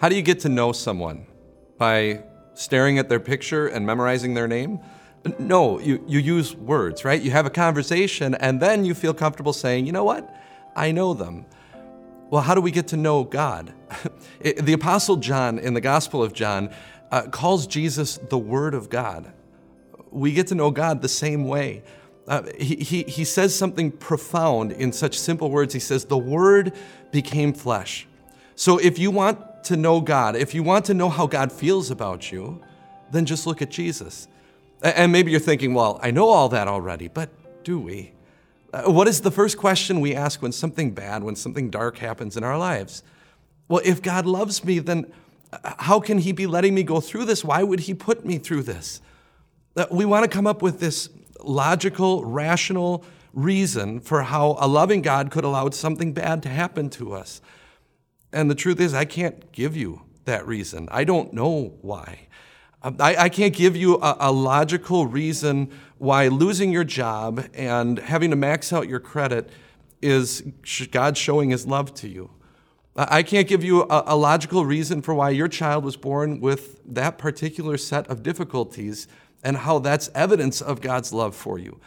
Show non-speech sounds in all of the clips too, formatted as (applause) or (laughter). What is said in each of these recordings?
How do you get to know someone? By staring at their picture and memorizing their name? No, you, you use words, right? You have a conversation and then you feel comfortable saying, you know what? I know them. Well, how do we get to know God? (laughs) the Apostle John in the Gospel of John uh, calls Jesus the Word of God. We get to know God the same way. Uh, he, he, he says something profound in such simple words. He says, The Word became flesh. So if you want to know God, if you want to know how God feels about you, then just look at Jesus. And maybe you're thinking, well, I know all that already, but do we? Uh, what is the first question we ask when something bad, when something dark happens in our lives? Well, if God loves me, then uh, how can He be letting me go through this? Why would He put me through this? Uh, we want to come up with this logical, rational reason for how a loving God could allow something bad to happen to us. And the truth is, I can't give you that reason. I don't know why. Um, I, I can't give you a, a, logical reason why losing your job and having to max out your credit is God showing his love to you. I can't give you a, a logical reason for why your child was born with that particular set of difficulties and how that's evidence of God's love for you.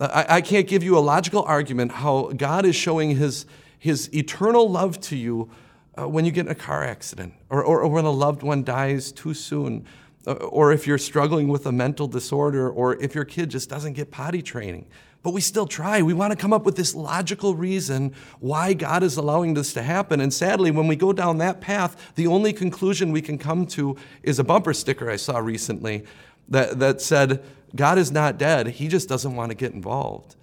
I, I can't give you a logical argument how God is showing his, his eternal love to you uh, when you get in a car accident or, or, or, when a loved one dies too soon, uh, or if you're struggling with a mental disorder, or if your kid just doesn't get potty training. But we still try. We want to come up with this logical reason why God is allowing this to happen. And sadly, when we go down that path, the only conclusion we can come to is a bumper sticker I saw recently that, that said, God is not dead, He just doesn't want to get involved.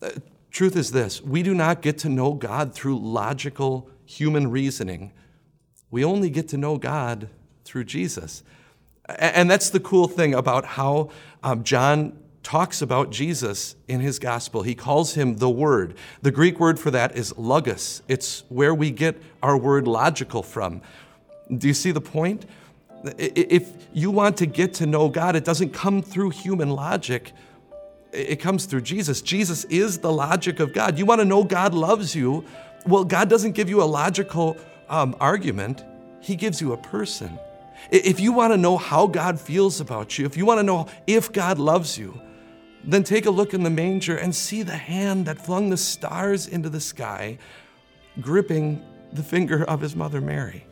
Uh, truth is this we do not get to know God through logical human reasoning. We only get to know God through Jesus. And that's the cool thing about how um, John talks about Jesus in his gospel. He calls him the Word. The Greek word for that is logos, it's where we get our word logical from. Do you see the point? If you want to get to know God, it doesn't come through human logic. It comes through Jesus. Jesus is the logic of God. You want to know God loves you? Well, God doesn't give you a logical um, argument, He gives you a person. If you want to know how God feels about you, if you want to know if God loves you, then take a look in the manger and see the hand that flung the stars into the sky, gripping the finger of his mother Mary.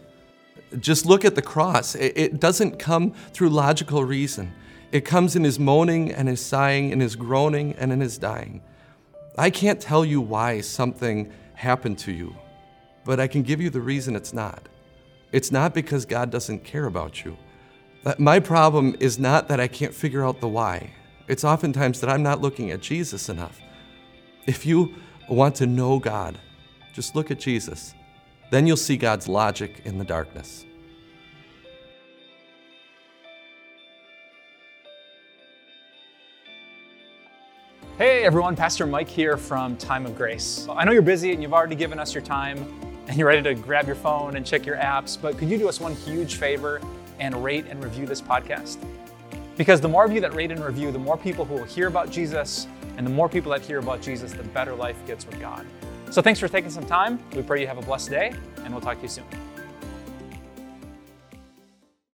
Just look at the cross. It doesn't come through logical reason. It comes in his moaning and his sighing, in his groaning and in his dying. I can't tell you why something happened to you, but I can give you the reason it's not. It's not because God doesn't care about you. Uh, my problem is not that I can't figure out the why. It's oftentimes that I'm not looking at Jesus enough. If you want to know God, just look at Jesus. Then you'll see God's logic in the darkness. Hey everyone, Pastor Mike here from Time of Grace. I know you're busy and you've already given us your time and you're ready to grab your phone and check your apps, but could you do us one huge favor and rate and review this podcast? Because the more of you that rate and review, the more people who will hear about Jesus, and the more people that hear about Jesus, the better life gets with God. So thanks for taking some time. We pray you have a blessed day, and we'll talk to you soon.